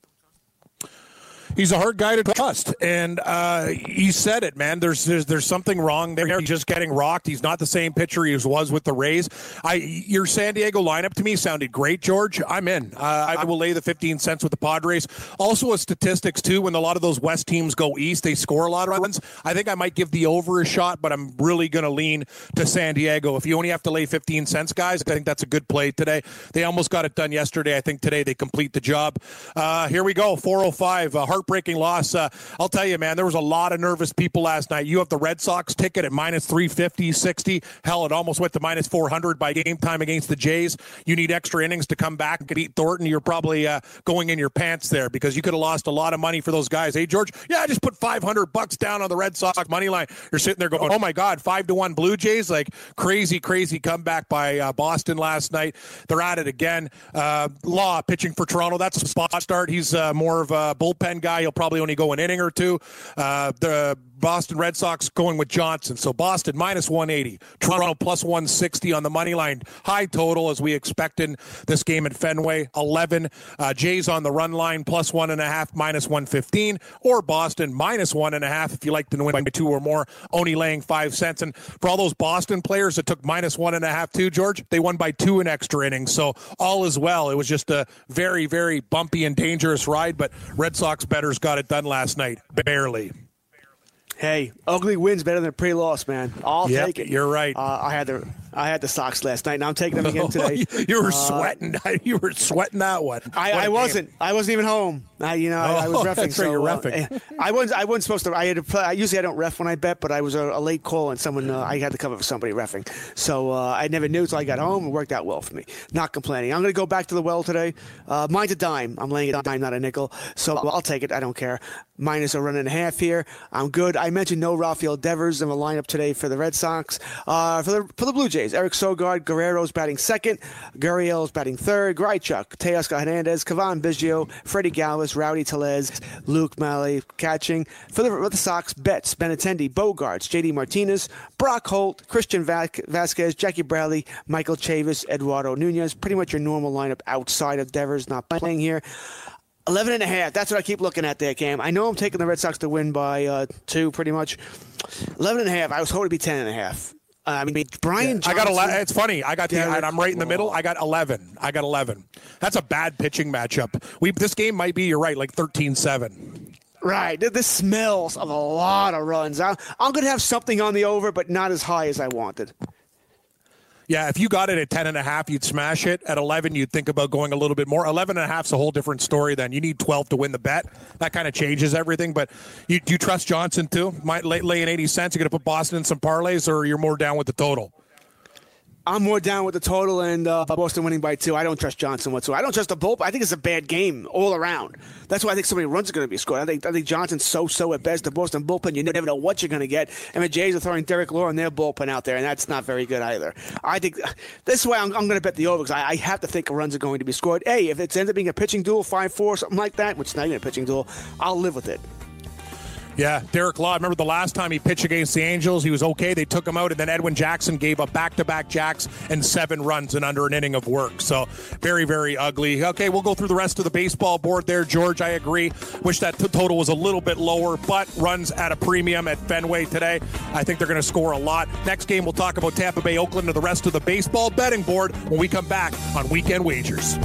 He's a hard guy to trust, and uh, he said it, man. There's, there's there's something wrong there. He's just getting rocked. He's not the same pitcher he was with the Rays. I your San Diego lineup to me sounded great, George. I'm in. Uh, I will lay the 15 cents with the Padres. Also, a statistics too. When a lot of those West teams go east, they score a lot of runs. I think I might give the over a shot, but I'm really going to lean to San Diego. If you only have to lay 15 cents, guys, I think that's a good play today. They almost got it done yesterday. I think today they complete the job. Uh, here we go. 405. A heartbreaking loss. Uh, I'll tell you, man, there was a lot of nervous people last night. You have the Red Sox ticket at minus 350, 60. Hell, it almost went to minus 400 by game time against the Jays. You need extra innings to come back and beat Thornton. You're probably uh, going in your pants there because you could have lost a lot of money for those guys. Hey, George? Yeah, I just put 500 bucks down on the Red Sox money line. You're sitting there going, oh my God, five to one Blue Jays. Like crazy, crazy comeback by uh, Boston last night. They're at it again. Uh, Law pitching for Toronto. That's a spot start. He's uh, more of a bullpen guy. He'll probably only go an inning or two. Uh, the Boston Red Sox going with Johnson. So Boston minus 180, Toronto plus 160 on the money line. High total as we expect in this game at Fenway. 11. Uh, Jays on the run line plus one and a half, minus 115, or Boston minus one and a half if you like to win by two or more, only laying five cents. And for all those Boston players that took minus one and a half too, George, they won by two in extra innings. So all is well. It was just a very, very bumpy and dangerous ride, but Red Sox betters got it done last night. Barely. Hey, ugly wins better than a pre-loss, man. I'll Yep, take it. you're right. Uh, I had the I had the Sox last night, and I'm taking them again today. you were Uh, sweating. You were sweating that one. I, I wasn't. I wasn't even home. I, you know, I, I was Oh, refing. that's right, so, you're uh. I wasn't. I wasn't supposed to. I had to play. Usually I don't ref when I bet, but I was a, a late call and someone uh, I had to cover for somebody refing. So uh, I never knew until I got home. It worked out well for me. Not complaining. I'm going to go back to the well today. Uh, mine's a dime. I'm laying it on a dime, not a nickel. So I'll take it. I don't care. Minus a run and a half here. I'm good. I mentioned no Rafael Devers in the lineup today for the Red Sox. Uh, for the for the Blue Jays, Eric Sogard, Guerrero's batting second, Gurriel's batting third, Grichuk, Teoscar Hernandez, Cavan Biggio, Freddie Galvis, Rowdy Tellez, Luke Maile catching. For the, for the Sox, Betts, Benintendi, Bogaerts, JD Martinez, Brock Holt, Christian Vazquez, Jackie Bradley, Michael Chavis, Eduardo Nunez. Pretty much your normal lineup outside of Devers not playing here. 11 and a half. That's what I keep looking at there, Cam. I know I'm taking the Red Sox to win by uh, two, pretty much. 11 and a half. I was hoping to be 10 and a half. Uh, I mean, Brian I got 11. It's funny. I got the. I'm right in the middle. I got 11. I got 11. That's a bad pitching matchup. We this game might be. You're right. Like 13-7. Right. This smells of a lot of runs. I, I'm going to have something on the over, but not as high as I wanted. Yeah, if you got it at 10 and a half, you'd smash it. At 11, you'd think about going a little bit more. 11 and a half's a whole different story then. You need 12 to win the bet. That kind of changes everything. But you, do you trust Johnson too? Might lay, lay in 80 cents. You're going to put Boston in some parlays, or you're more down with the total? I'm more down with the total and uh, Boston winning by two. I don't trust Johnson whatsoever. I don't trust the bullpen. I think it's a bad game all around. That's why I think so many runs are going to be scored. I think I think Johnson's so so at best. The Boston bullpen, you never know what you're going to get. And the Jays are throwing Derek Law in their bullpen out there, and that's not very good either. I think this way I'm, I'm going to bet the over because I, I have to think runs are going to be scored. Hey, if it ends up being a pitching duel, five four, something like that, which is not even a pitching duel, I'll live with it. Yeah, Derek Law. I remember the last time he pitched against the Angels, he was okay. They took him out, and then Edwin Jackson gave up back-to-back jacks and seven runs in under an inning of work. So very, very ugly. Okay, we'll go through the rest of the baseball board there, George. I agree. Wish that t- total was a little bit lower, but runs at a premium at Fenway today. I think they're going to score a lot. Next game, we'll talk about Tampa Bay, Oakland, and the rest of the baseball betting board when we come back on Weekend Wagers.